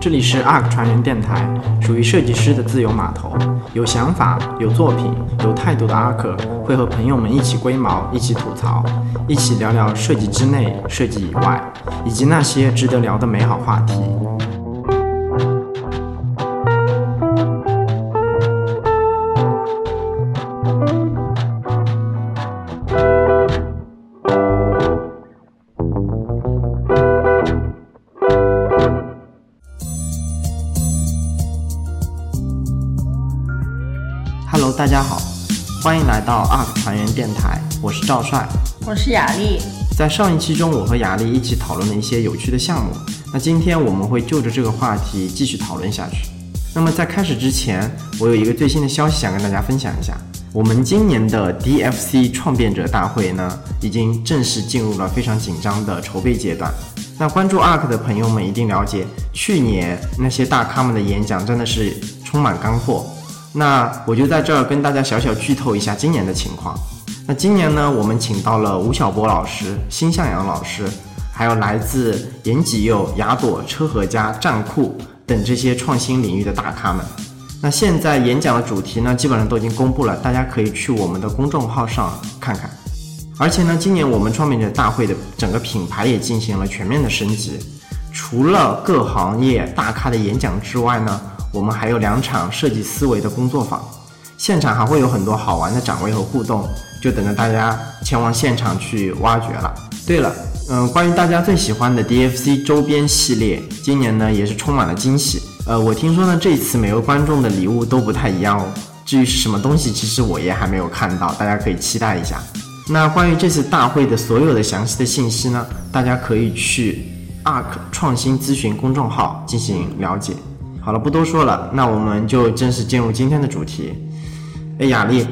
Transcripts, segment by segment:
这里是 ARK 传人电台，属于设计师的自由码头。有想法、有作品、有态度的 ARK 会和朋友们一起龟毛，一起吐槽，一起聊聊设计之内、设计以外，以及那些值得聊的美好话题。来到 ARK 团员电台，我是赵帅。我是雅丽，在上一期中，我和雅丽一起讨论了一些有趣的项目。那今天我们会就着这个话题继续讨论下去。那么在开始之前，我有一个最新的消息想跟大家分享一下。我们今年的 DFC 创变者大会呢，已经正式进入了非常紧张的筹备阶段。那关注 ARK 的朋友们一定了解，去年那些大咖们的演讲真的是充满干货。那我就在这儿跟大家小小剧透一下今年的情况。那今年呢，我们请到了吴晓波老师、辛向阳老师，还有来自延吉佑、雅朵、车和家、站酷等这些创新领域的大咖们。那现在演讲的主题呢，基本上都已经公布了，大家可以去我们的公众号上看看。而且呢，今年我们创变者大会的整个品牌也进行了全面的升级，除了各行业大咖的演讲之外呢。我们还有两场设计思维的工作坊，现场还会有很多好玩的展位和互动，就等着大家前往现场去挖掘了。对了，嗯，关于大家最喜欢的 DFC 周边系列，今年呢也是充满了惊喜。呃，我听说呢这次每位观众的礼物都不太一样哦。至于是什么东西，其实我也还没有看到，大家可以期待一下。那关于这次大会的所有的详细的信息呢，大家可以去 ARK 创新咨询公众号进行了解。好了，不多说了，那我们就正式进入今天的主题。哎，雅丽，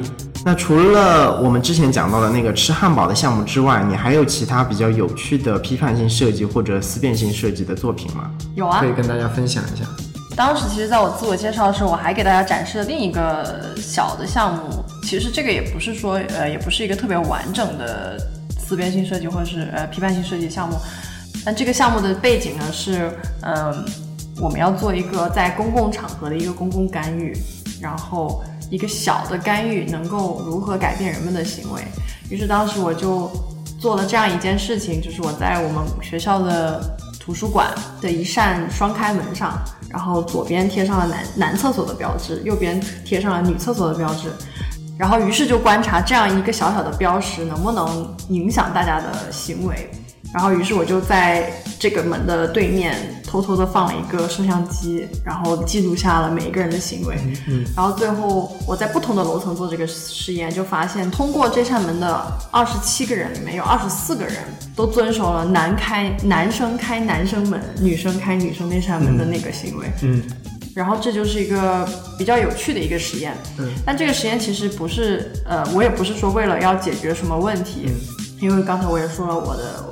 那除了我们之前讲到的那个吃汉堡的项目之外，你还有其他比较有趣的批判性设计或者思辨性设计的作品吗？有啊，可以跟大家分享一下。当时其实在我自我介绍的时候，我还给大家展示了另一个小的项目。其实这个也不是说，呃，也不是一个特别完整的思辨性设计或者是呃批判性设计项目。但这个项目的背景呢是，嗯。我们要做一个在公共场合的一个公共干预，然后一个小的干预能够如何改变人们的行为？于是当时我就做了这样一件事情，就是我在我们学校的图书馆的一扇双开门上，然后左边贴上了男男厕所的标志，右边贴上了女厕所的标志，然后于是就观察这样一个小小的标识能不能影响大家的行为。然后，于是我就在这个门的对面偷偷的放了一个摄像机，然后记录下了每一个人的行为。嗯，然后最后我在不同的楼层做这个实验，就发现通过这扇门的二十七个人里面有二十四个人都遵守了男开男生开男生门，女生开女生那扇门的那个行为。嗯，然后这就是一个比较有趣的一个实验。嗯，但这个实验其实不是，呃，我也不是说为了要解决什么问题，因为刚才我也说了我的。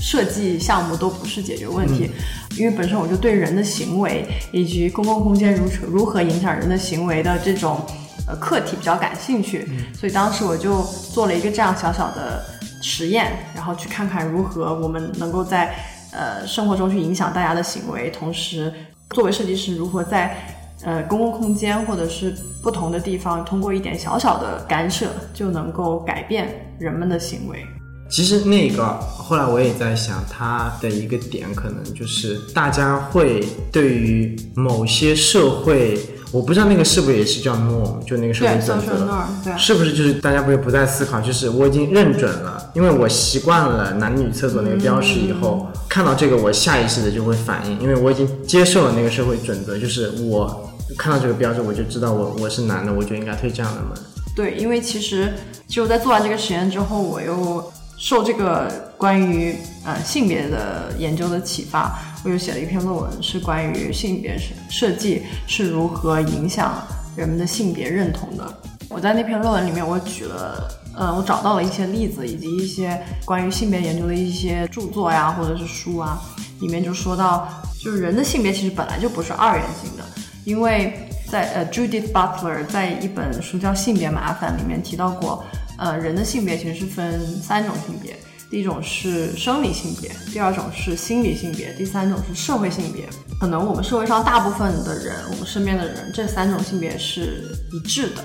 设计项目都不是解决问题，因为本身我就对人的行为以及公共空间如如何影响人的行为的这种呃课题比较感兴趣，所以当时我就做了一个这样小小的实验，然后去看看如何我们能够在呃生活中去影响大家的行为，同时作为设计师如何在呃公共空间或者是不同的地方通过一点小小的干涉就能够改变人们的行为。其实那个后来我也在想，它的一个点可能就是大家会对于某些社会，我不知道那个是不是也是叫 norm，就那个社会准则，是不是就是大家不会不再思考，就是我已经认准了，因为我习惯了男女厕所那个标识以后，看到这个我下意识的就会反应，因为我已经接受了那个社会准则，就是我看到这个标志我就知道我我是男的，我就应该推这样的门。对，因为其实就在做完这个实验之后，我又。受这个关于呃性别的研究的启发，我又写了一篇论文，是关于性别设设计是如何影响人们的性别认同的。我在那篇论文里面，我举了呃，我找到了一些例子，以及一些关于性别研究的一些著作呀，或者是书啊，里面就说到，就是人的性别其实本来就不是二元性的，因为在呃 Judith Butler 在一本书叫《性别麻烦》里面提到过。呃，人的性别其实是分三种性别，第一种是生理性别，第二种是心理性别，第三种是社会性别。可能我们社会上大部分的人，我们身边的人，这三种性别是一致的。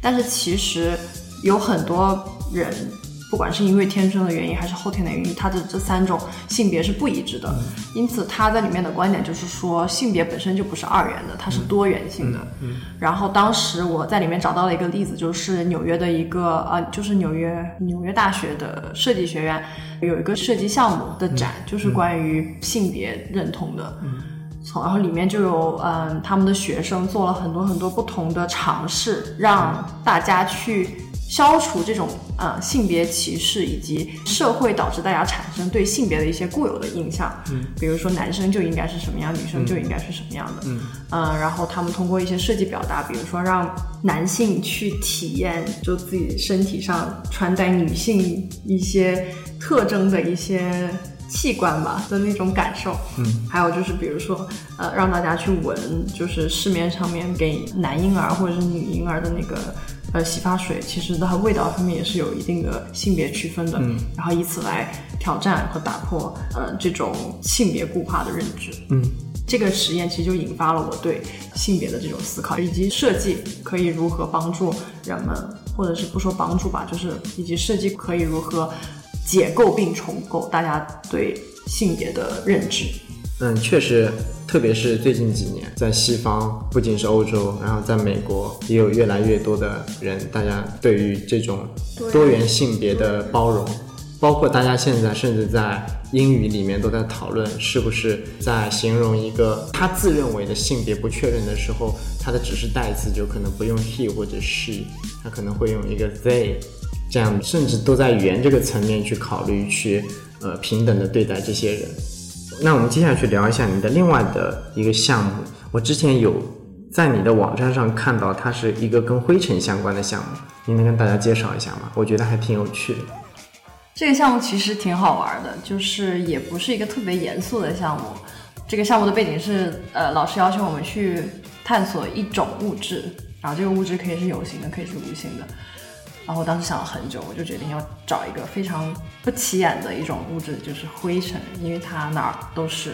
但是其实有很多人。不管是因为天生的原因还是后天的原因，他的这三种性别是不一致的。因此，他在里面的观点就是说，性别本身就不是二元的，它是多元性的。然后当时我在里面找到了一个例子，就是纽约的一个呃，就是纽约纽约大学的设计学院有一个设计项目的展，就是关于性别认同的。从然后里面就有嗯，他们的学生做了很多很多不同的尝试，让大家去。消除这种呃性别歧视以及社会导致大家产生对性别的一些固有的印象，嗯，比如说男生就应该是什么样，女生就应该是什么样的，嗯，嗯，然后他们通过一些设计表达，比如说让男性去体验就自己身体上穿戴女性一些特征的一些器官吧的那种感受，嗯，还有就是比如说呃让大家去闻，就是市面上面给男婴儿或者是女婴儿的那个。呃，洗发水其实它味道上面也是有一定的性别区分的，嗯，然后以此来挑战和打破呃这种性别固化的认知，嗯，这个实验其实就引发了我对性别的这种思考，以及设计可以如何帮助人们，或者是不说帮助吧，就是以及设计可以如何解构并重构大家对性别的认知。嗯，确实，特别是最近几年，在西方，不仅是欧洲，然后在美国，也有越来越多的人，大家对于这种多元性别的包容，包括大家现在甚至在英语里面都在讨论，是不是在形容一个他自认为的性别不确认的时候，他的指示代词就可能不用 he 或者 she，他可能会用一个 they，这样，甚至都在语言这个层面去考虑，去呃平等的对待这些人。那我们接下去聊一下你的另外的一个项目。我之前有在你的网站上看到，它是一个跟灰尘相关的项目，你能跟大家介绍一下吗？我觉得还挺有趣的。这个项目其实挺好玩的，就是也不是一个特别严肃的项目。这个项目的背景是，呃，老师要求我们去探索一种物质，然后这个物质可以是有形的，可以是无形的。然后我当时想了很久，我就决定要找一个非常不起眼的一种物质，就是灰尘，因为它哪儿都是。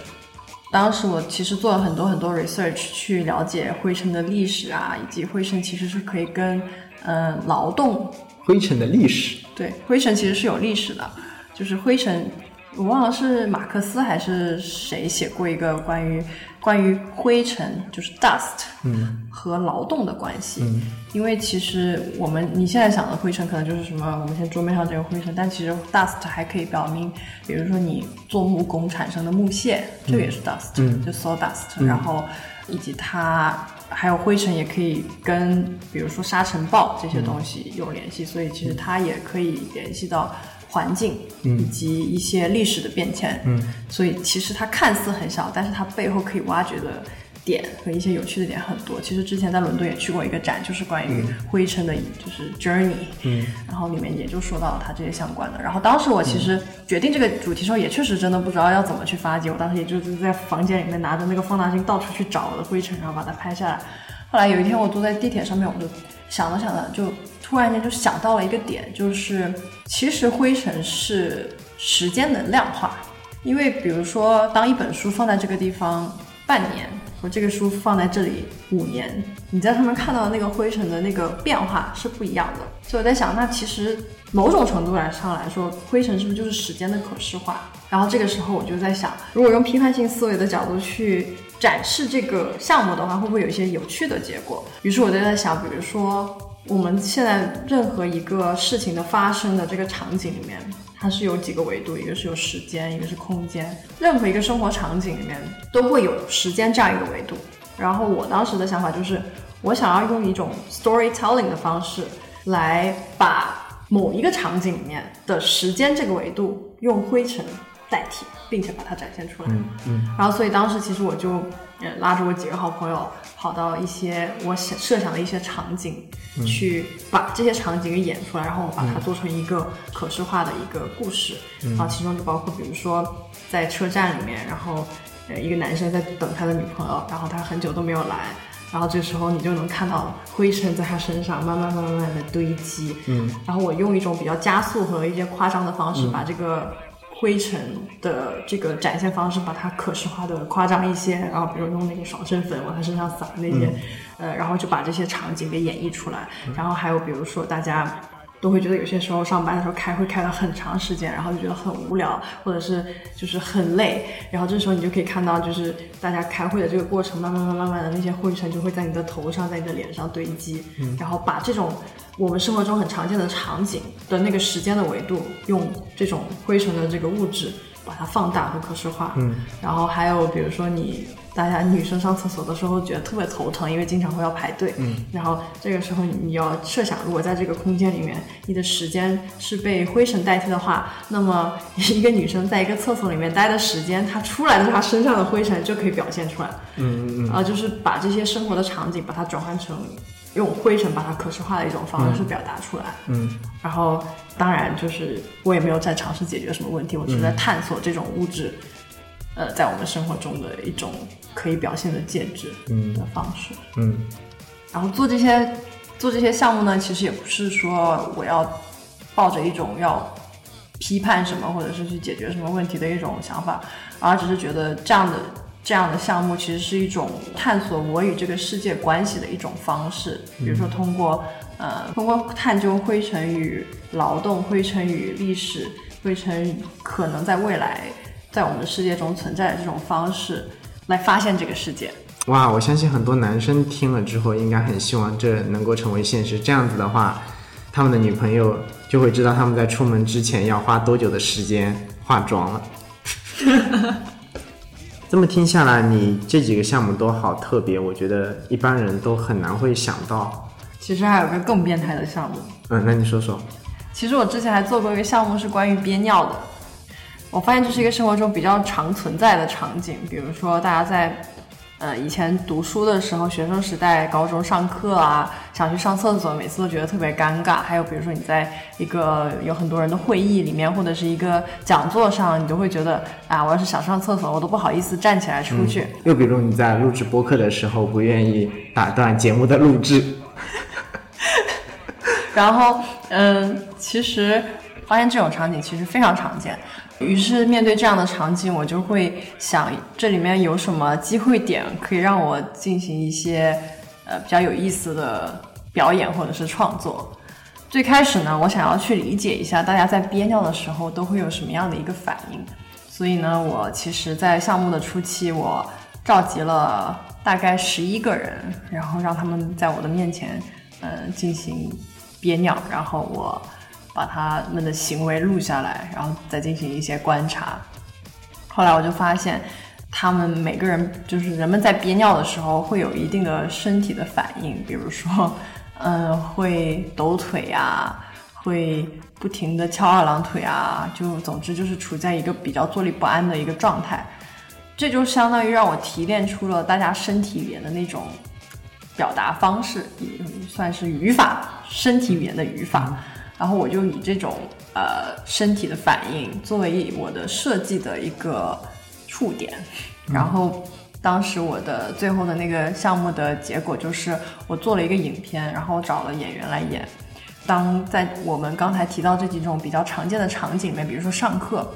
当时我其实做了很多很多 research 去了解灰尘的历史啊，以及灰尘其实是可以跟嗯劳动。灰尘的历史。对，灰尘其实是有历史的，就是灰尘。我忘了是马克思还是谁写过一个关于关于灰尘，就是 dust，嗯，和劳动的关系。嗯，因为其实我们你现在想的灰尘可能就是什么，我们现在桌面上这个灰尘，但其实 dust 还可以表明，比如说你做木工产生的木屑，这个也是 dust，就 sawdust。然后以及它还有灰尘也可以跟比如说沙尘暴这些东西有联系，所以其实它也可以联系到。环境以及一些历史的变迁，嗯，所以其实它看似很小，但是它背后可以挖掘的点和一些有趣的点很多。其实之前在伦敦也去过一个展，就是关于灰尘的，就是 journey，嗯，然后里面也就说到了它这些相关的。然后当时我其实决定这个主题的时候，也确实真的不知道要怎么去发掘。我当时也就是在房间里面拿着那个放大镜到处去找我的灰尘，然后把它拍下来。后来有一天我坐在地铁上面，我就想着想着就。突然间就想到了一个点，就是其实灰尘是时间的量化，因为比如说，当一本书放在这个地方半年，和这个书放在这里五年，你在上面看到的那个灰尘的那个变化是不一样的。所以我在想，那其实某种程度来上来说，灰尘是不是就是时间的可视化？然后这个时候我就在想，如果用批判性思维的角度去展示这个项目的话，会不会有一些有趣的结果？于是我就在想，比如说。我们现在任何一个事情的发生的这个场景里面，它是有几个维度，一个是有时间，一个是空间。任何一个生活场景里面都会有时间这样一个维度。然后我当时的想法就是，我想要用一种 storytelling 的方式来把某一个场景里面的时间这个维度用灰尘代替，并且把它展现出来。嗯嗯。然后所以当时其实我就拉着我几个好朋友。跑到一些我想设想的一些场景，去把这些场景给演出来，然后把它做成一个可视化的一个故事。然后其中就包括，比如说在车站里面，然后呃一个男生在等他的女朋友，然后他很久都没有来，然后这时候你就能看到灰尘在他身上慢慢慢慢慢的堆积，嗯，然后我用一种比较加速和一些夸张的方式把这个。灰尘的这个展现方式，把它可视化的夸张一些，然后比如用那个爽身粉往他身上撒那些，呃，然后就把这些场景给演绎出来。然后还有比如说大家都会觉得有些时候上班的时候开会开了很长时间，然后就觉得很无聊，或者是就是很累。然后这时候你就可以看到，就是大家开会的这个过程，慢慢慢慢慢的那些灰尘就会在你的头上，在你的脸上堆积，嗯然后把这种。我们生活中很常见的场景的那个时间的维度，用这种灰尘的这个物质把它放大和可视化。嗯，然后还有比如说你大家女生上厕所的时候觉得特别头疼，因为经常会要排队。嗯，然后这个时候你要设想，如果在这个空间里面，你的时间是被灰尘代替的话，那么一个女生在一个厕所里面待的时间，她出来的她身上的灰尘就可以表现出来。嗯嗯嗯。啊，就是把这些生活的场景把它转换成。用灰尘把它可视化的一种方式表达出来，嗯，然后当然就是我也没有在尝试解决什么问题，我只是在探索这种物质，呃，在我们生活中的一种可以表现的介质的方式，嗯，然后做这些做这些项目呢，其实也不是说我要抱着一种要批判什么或者是去解决什么问题的一种想法，而只是觉得这样的。这样的项目其实是一种探索我与这个世界关系的一种方式，比如说通过呃通过探究灰尘与劳动、灰尘与历史、灰尘可能在未来在我们的世界中存在的这种方式来发现这个世界。哇，我相信很多男生听了之后应该很希望这能够成为现实。这样子的话，他们的女朋友就会知道他们在出门之前要花多久的时间化妆了。这么听下来，你这几个项目都好特别，我觉得一般人都很难会想到。其实还有个更变态的项目。嗯，那你说说。其实我之前还做过一个项目，是关于憋尿的。我发现这是一个生活中比较常存在的场景，比如说大家在。呃，以前读书的时候，学生时代，高中上课啊，想去上厕所，每次都觉得特别尴尬。还有比如说，你在一个有很多人的会议里面，或者是一个讲座上，你都会觉得啊，我要是想上厕所，我都不好意思站起来出去。又比如你在录制播客的时候，不愿意打断节目的录制。然后，嗯，其实发现这种场景其实非常常见。于是面对这样的场景，我就会想，这里面有什么机会点可以让我进行一些呃比较有意思的表演或者是创作。最开始呢，我想要去理解一下大家在憋尿的时候都会有什么样的一个反应。所以呢，我其实，在项目的初期，我召集了大概十一个人，然后让他们在我的面前，嗯，进行憋尿，然后我。把他们的行为录下来，然后再进行一些观察。后来我就发现，他们每个人就是人们在憋尿的时候会有一定的身体的反应，比如说，嗯，会抖腿啊，会不停的翘二郎腿啊，就总之就是处在一个比较坐立不安的一个状态。这就相当于让我提炼出了大家身体语言的那种表达方式，也算是语法，身体语言的语法。然后我就以这种呃身体的反应作为我的设计的一个触点，然后当时我的最后的那个项目的结果就是我做了一个影片，然后找了演员来演。当在我们刚才提到这几种比较常见的场景里面，比如说上课，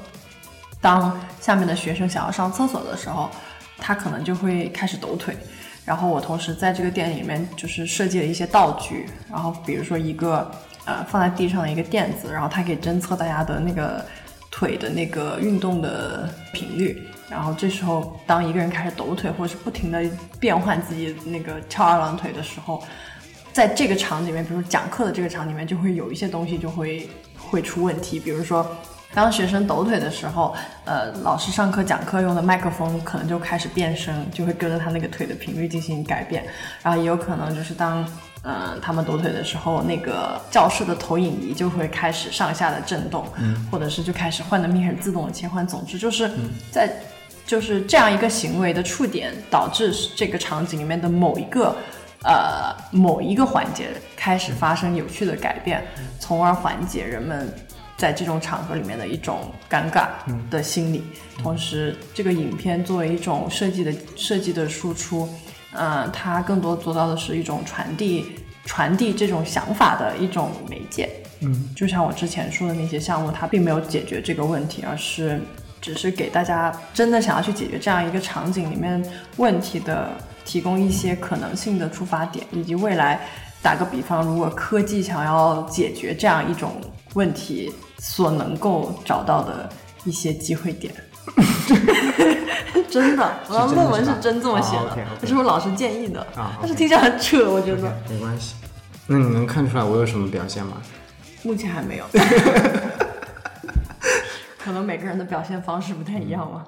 当下面的学生想要上厕所的时候，他可能就会开始抖腿。然后我同时在这个店里面就是设计了一些道具，然后比如说一个。呃，放在地上的一个垫子，然后它可以侦测大家的那个腿的那个运动的频率。然后这时候，当一个人开始抖腿，或者是不停的变换自己那个翘二郎腿的时候，在这个场景里面，比如讲课的这个场景里面，就会有一些东西就会会出问题。比如说，当学生抖腿的时候，呃，老师上课讲课用的麦克风可能就开始变声，就会跟着他那个腿的频率进行改变。然后也有可能就是当。嗯，他们抖腿的时候，那个教室的投影仪就会开始上下的震动，嗯，或者是就开始幻灯片开始自动的切换。总之就是在就是这样一个行为的触点，导致这个场景里面的某一个呃某一个环节开始发生有趣的改变，从而缓解人们在这种场合里面的一种尴尬的心理。同时，这个影片作为一种设计的设计的输出。呃，它更多做到的是一种传递、传递这种想法的一种媒介。嗯，就像我之前说的那些项目，它并没有解决这个问题，而是只是给大家真的想要去解决这样一个场景里面问题的提供一些可能性的出发点，以及未来打个比方，如果科技想要解决这样一种问题所能够找到的一些机会点。真的，我的论文是真这么写的，这是我老师建议的。啊，但是听起来很扯，我觉得。没关系。那你能看出来我有什么表现吗？目前还没有。可能每个人的表现方式不太一样吧。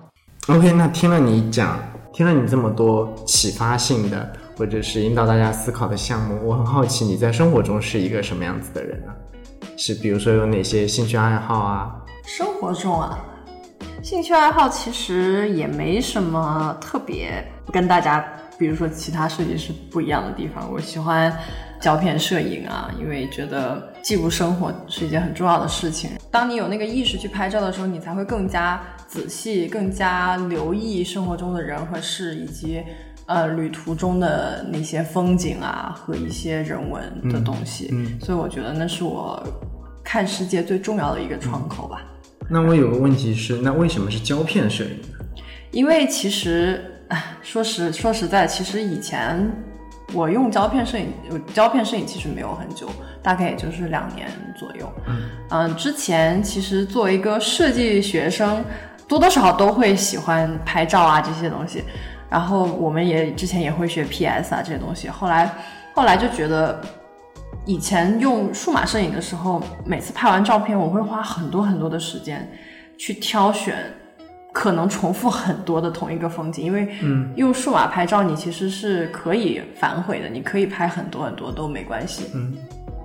OK，那听了你讲，听了你这么多启发性的，或者是引导大家思考的项目，我很好奇你在生活中是一个什么样子的人呢？是比如说有哪些兴趣爱好啊？生活中啊。兴趣爱好其实也没什么特别跟大家，比如说其他设计师不一样的地方。我喜欢胶片摄影啊，因为觉得记录生活是一件很重要的事情。当你有那个意识去拍照的时候，你才会更加仔细、更加留意生活中的人和事，以及呃旅途中的那些风景啊和一些人文的东西。所以我觉得那是我看世界最重要的一个窗口吧。那我有个问题是，那为什么是胶片摄影呢？因为其实，说实说实在，其实以前我用胶片摄影，胶片摄影其实没有很久，大概也就是两年左右。嗯，之前其实作为一个设计学生，多多少少都会喜欢拍照啊这些东西，然后我们也之前也会学 PS 啊这些东西，后来后来就觉得。以前用数码摄影的时候，每次拍完照片，我会花很多很多的时间去挑选可能重复很多的同一个风景，因为用数码拍照，你其实是可以反悔的，你可以拍很多很多都没关系。嗯，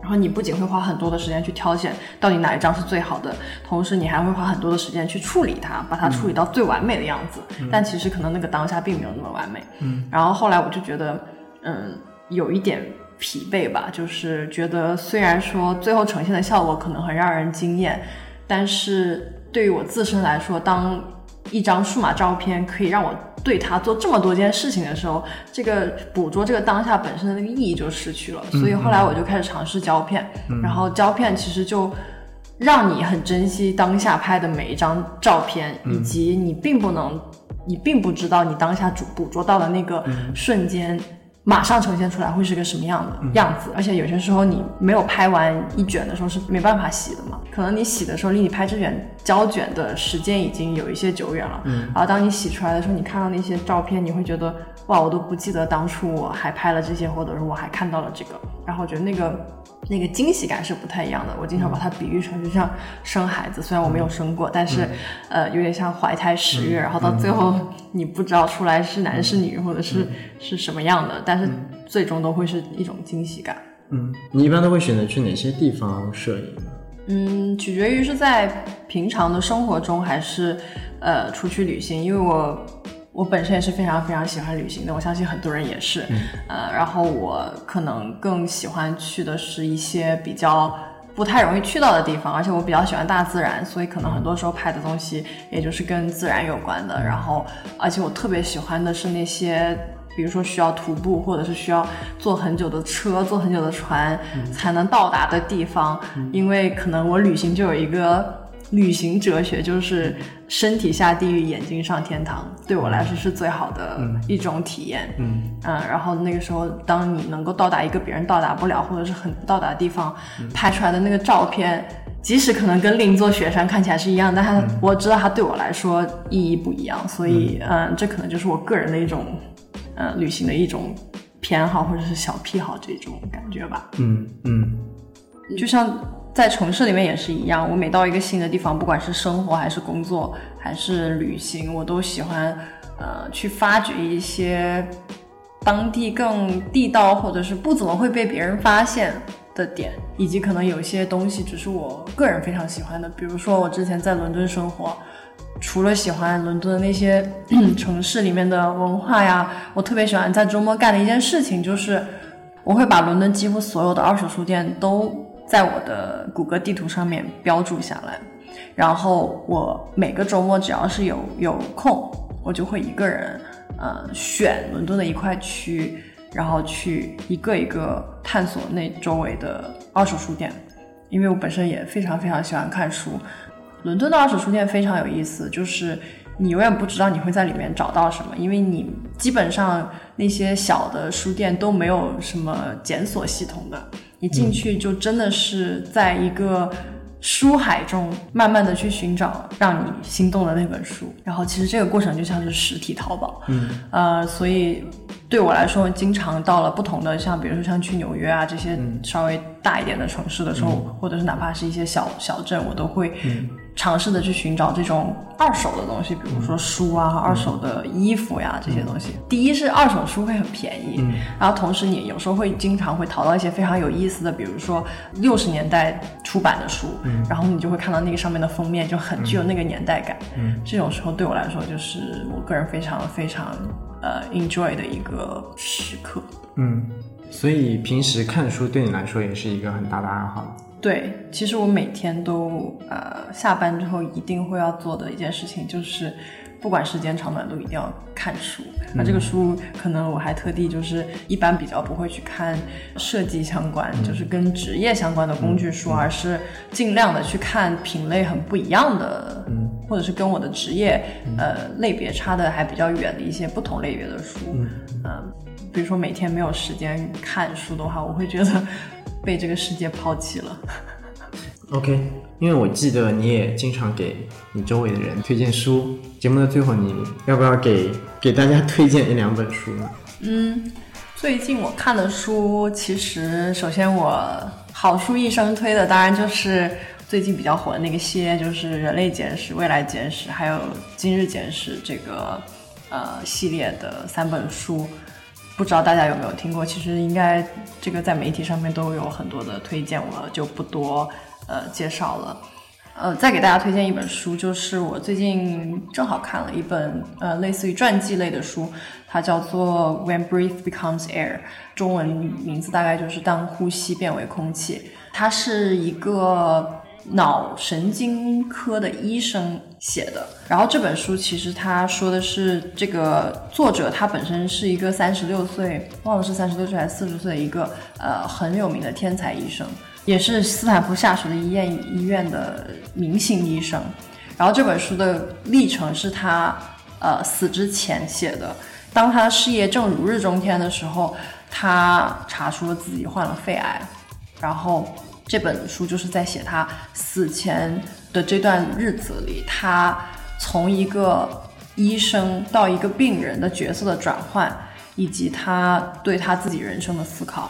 然后你不仅会花很多的时间去挑选到底哪一张是最好的，同时你还会花很多的时间去处理它，把它处理到最完美的样子。但其实可能那个当下并没有那么完美。嗯，然后后来我就觉得，嗯，有一点。疲惫吧，就是觉得虽然说最后呈现的效果可能很让人惊艳，但是对于我自身来说，当一张数码照片可以让我对它做这么多件事情的时候，这个捕捉这个当下本身的那个意义就失去了。所以后来我就开始尝试胶片，然后胶片其实就让你很珍惜当下拍的每一张照片，以及你并不能，你并不知道你当下捕捕捉到的那个瞬间。马上呈现出来会是个什么样的样子？而且有些时候你没有拍完一卷的时候是没办法洗的嘛。可能你洗的时候离你拍这卷胶卷的时间已经有一些久远了。嗯。然后当你洗出来的时候，你看到那些照片，你会觉得哇，我都不记得当初我还拍了这些，或者是我还看到了这个。然后我觉得那个那个惊喜感是不太一样的。我经常把它比喻成就像生孩子，虽然我没有生过，但是呃有点像怀胎十月，然后到最后你不知道出来是男是女，或者是是什么样的，但但是最终都会是一种惊喜感。嗯，你一般都会选择去哪些地方摄影呢？嗯，取决于是在平常的生活中，还是呃出去旅行。因为我我本身也是非常非常喜欢旅行的，我相信很多人也是。呃，然后我可能更喜欢去的是一些比较不太容易去到的地方，而且我比较喜欢大自然，所以可能很多时候拍的东西也就是跟自然有关的。然后，而且我特别喜欢的是那些。比如说需要徒步，或者是需要坐很久的车、坐很久的船才能到达的地方，因为可能我旅行就有一个旅行哲学，就是身体下地狱，眼睛上天堂，对我来说是最好的一种体验。嗯嗯，然后那个时候，当你能够到达一个别人到达不了，或者是很到达的地方，拍出来的那个照片，即使可能跟另一座雪山看起来是一样，但它我知道它对我来说意义不一样，所以嗯，这可能就是我个人的一种。呃，旅行的一种偏好或者是小癖好这种感觉吧。嗯嗯，就像在城市里面也是一样，我每到一个新的地方，不管是生活还是工作还是旅行，我都喜欢呃去发掘一些当地更地道或者是不怎么会被别人发现的点，以及可能有些东西只是我个人非常喜欢的。比如说我之前在伦敦生活。除了喜欢伦敦的那些 城市里面的文化呀，我特别喜欢在周末干的一件事情，就是我会把伦敦几乎所有的二手书店都在我的谷歌地图上面标注下来，然后我每个周末只要是有有空，我就会一个人，呃选伦敦的一块区，然后去一个一个探索那周围的二手书店，因为我本身也非常非常喜欢看书。伦敦的二手书店非常有意思，就是你永远不知道你会在里面找到什么，因为你基本上那些小的书店都没有什么检索系统的，你进去就真的是在一个。书海中慢慢的去寻找让你心动的那本书，然后其实这个过程就像是实体淘宝，嗯，呃，所以对我来说，经常到了不同的像比如说像去纽约啊这些稍微大一点的城市的时候，或者是哪怕是一些小小镇，我都会。尝试的去寻找这种二手的东西，比如说书啊、二手的衣服呀这些东西。第一是二手书会很便宜，然后同时你有时候会经常会淘到一些非常有意思的，比如说六十年代出版的书，然后你就会看到那个上面的封面就很具有那个年代感。这种时候对我来说就是我个人非常非常呃 enjoy 的一个时刻。嗯，所以平时看书对你来说也是一个很大的爱好。对，其实我每天都呃下班之后一定会要做的一件事情，就是不管时间长短都一定要看书。那这个书可能我还特地就是一般比较不会去看设计相关，就是跟职业相关的工具书，而是尽量的去看品类很不一样的，或者是跟我的职业呃类别差的还比较远的一些不同类别的书。嗯，比如说每天没有时间看书的话，我会觉得。被这个世界抛弃了。OK，因为我记得你也经常给你周围的人推荐书。节目的最后，你要不要给给大家推荐一两本书呢？嗯，最近我看的书，其实首先我好书一生推的，当然就是最近比较火的那个系列，就是《人类简史》《未来简史》还有《今日简史》这个呃系列的三本书。不知道大家有没有听过？其实应该这个在媒体上面都有很多的推荐，我就不多呃介绍了。呃，再给大家推荐一本书，就是我最近正好看了一本呃类似于传记类的书，它叫做《When Breath Becomes Air》，中文名字大概就是当呼吸变为空气。它是一个。脑神经科的医生写的，然后这本书其实他说的是这个作者他本身是一个三十六岁，忘了是三十六岁还是四十岁的一个呃很有名的天才医生，也是斯坦福下属的医院医院的明星医生。然后这本书的历程是他呃死之前写的，当他事业正如日中天的时候，他查出了自己患了肺癌，然后。这本书就是在写他死前的这段日子里，他从一个医生到一个病人的角色的转换，以及他对他自己人生的思考。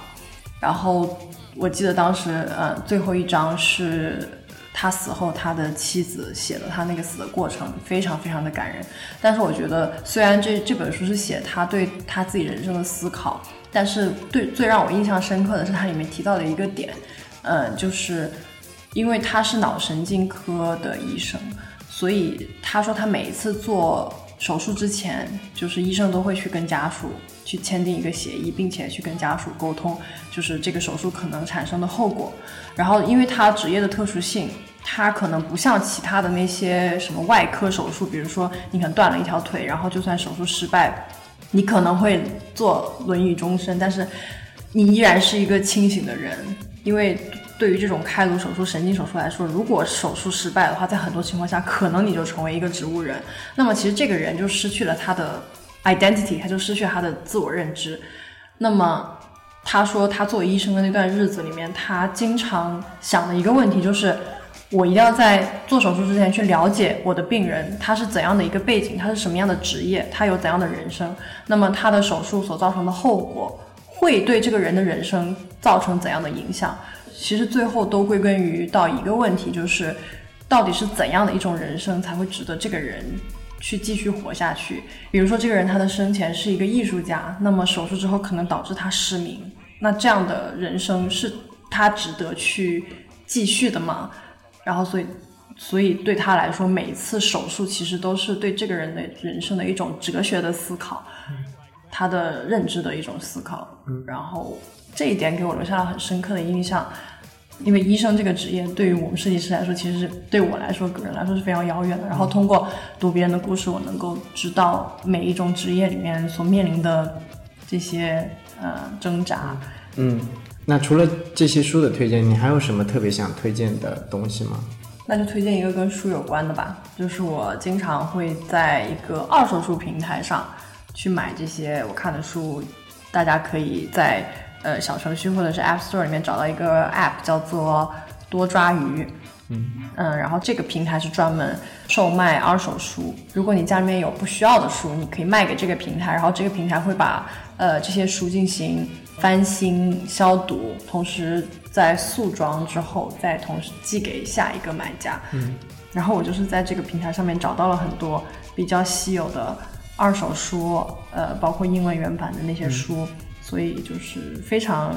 然后我记得当时，呃，最后一章是他死后他的妻子写的他那个死的过程，非常非常的感人。但是我觉得，虽然这这本书是写他对他自己人生的思考，但是对最让我印象深刻的是它里面提到的一个点。嗯，就是因为他是脑神经科的医生，所以他说他每一次做手术之前，就是医生都会去跟家属去签订一个协议，并且去跟家属沟通，就是这个手术可能产生的后果。然后，因为他职业的特殊性，他可能不像其他的那些什么外科手术，比如说你可能断了一条腿，然后就算手术失败，你可能会坐轮椅终身，但是你依然是一个清醒的人。因为对于这种开颅手术、神经手术来说，如果手术失败的话，在很多情况下，可能你就成为一个植物人。那么，其实这个人就失去了他的 identity，他就失去他的自我认知。那么，他说他作为医生的那段日子里面，他经常想的一个问题就是：我一定要在做手术之前去了解我的病人，他是怎样的一个背景，他是什么样的职业，他有怎样的人生。那么，他的手术所造成的后果。会对这个人的人生造成怎样的影响？其实最后都归根于到一个问题，就是到底是怎样的一种人生才会值得这个人去继续活下去？比如说，这个人他的生前是一个艺术家，那么手术之后可能导致他失明，那这样的人生是他值得去继续的吗？然后，所以，所以对他来说，每一次手术其实都是对这个人的人生的一种哲学的思考。他的认知的一种思考，嗯然后这一点给我留下了很深刻的印象。因为医生这个职业对于我们设计师来说，其实是对我来说个人来说是非常遥远的。然后通过读别人的故事，我能够知道每一种职业里面所面临的这些呃挣扎。嗯，那除了这些书的推荐，你还有什么特别想推荐的东西吗？那就推荐一个跟书有关的吧，就是我经常会在一个二手书平台上去买这些我看的书，大家可以在呃小程序或者是 App Store 里面找到一个 App 叫做多抓鱼，嗯嗯，然后这个平台是专门售卖二手书，如果你家里面有不需要的书，你可以卖给这个平台，然后这个平台会把呃这些书进行翻新消毒，同时。在速装之后，再同时寄给下一个买家。嗯，然后我就是在这个平台上面找到了很多比较稀有的二手书，呃，包括英文原版的那些书，所以就是非常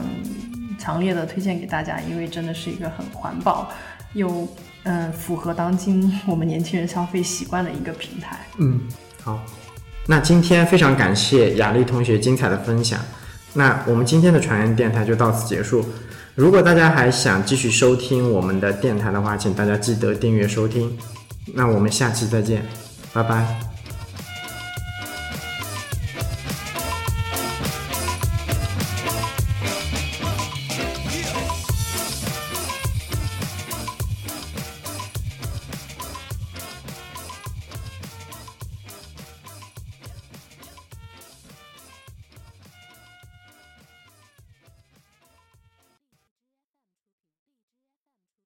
强烈的推荐给大家，因为真的是一个很环保又嗯符合当今我们年轻人消费习惯的一个平台。嗯，好，那今天非常感谢雅丽同学精彩的分享，那我们今天的传言电台就到此结束。如果大家还想继续收听我们的电台的话，请大家记得订阅收听。那我们下期再见，拜拜。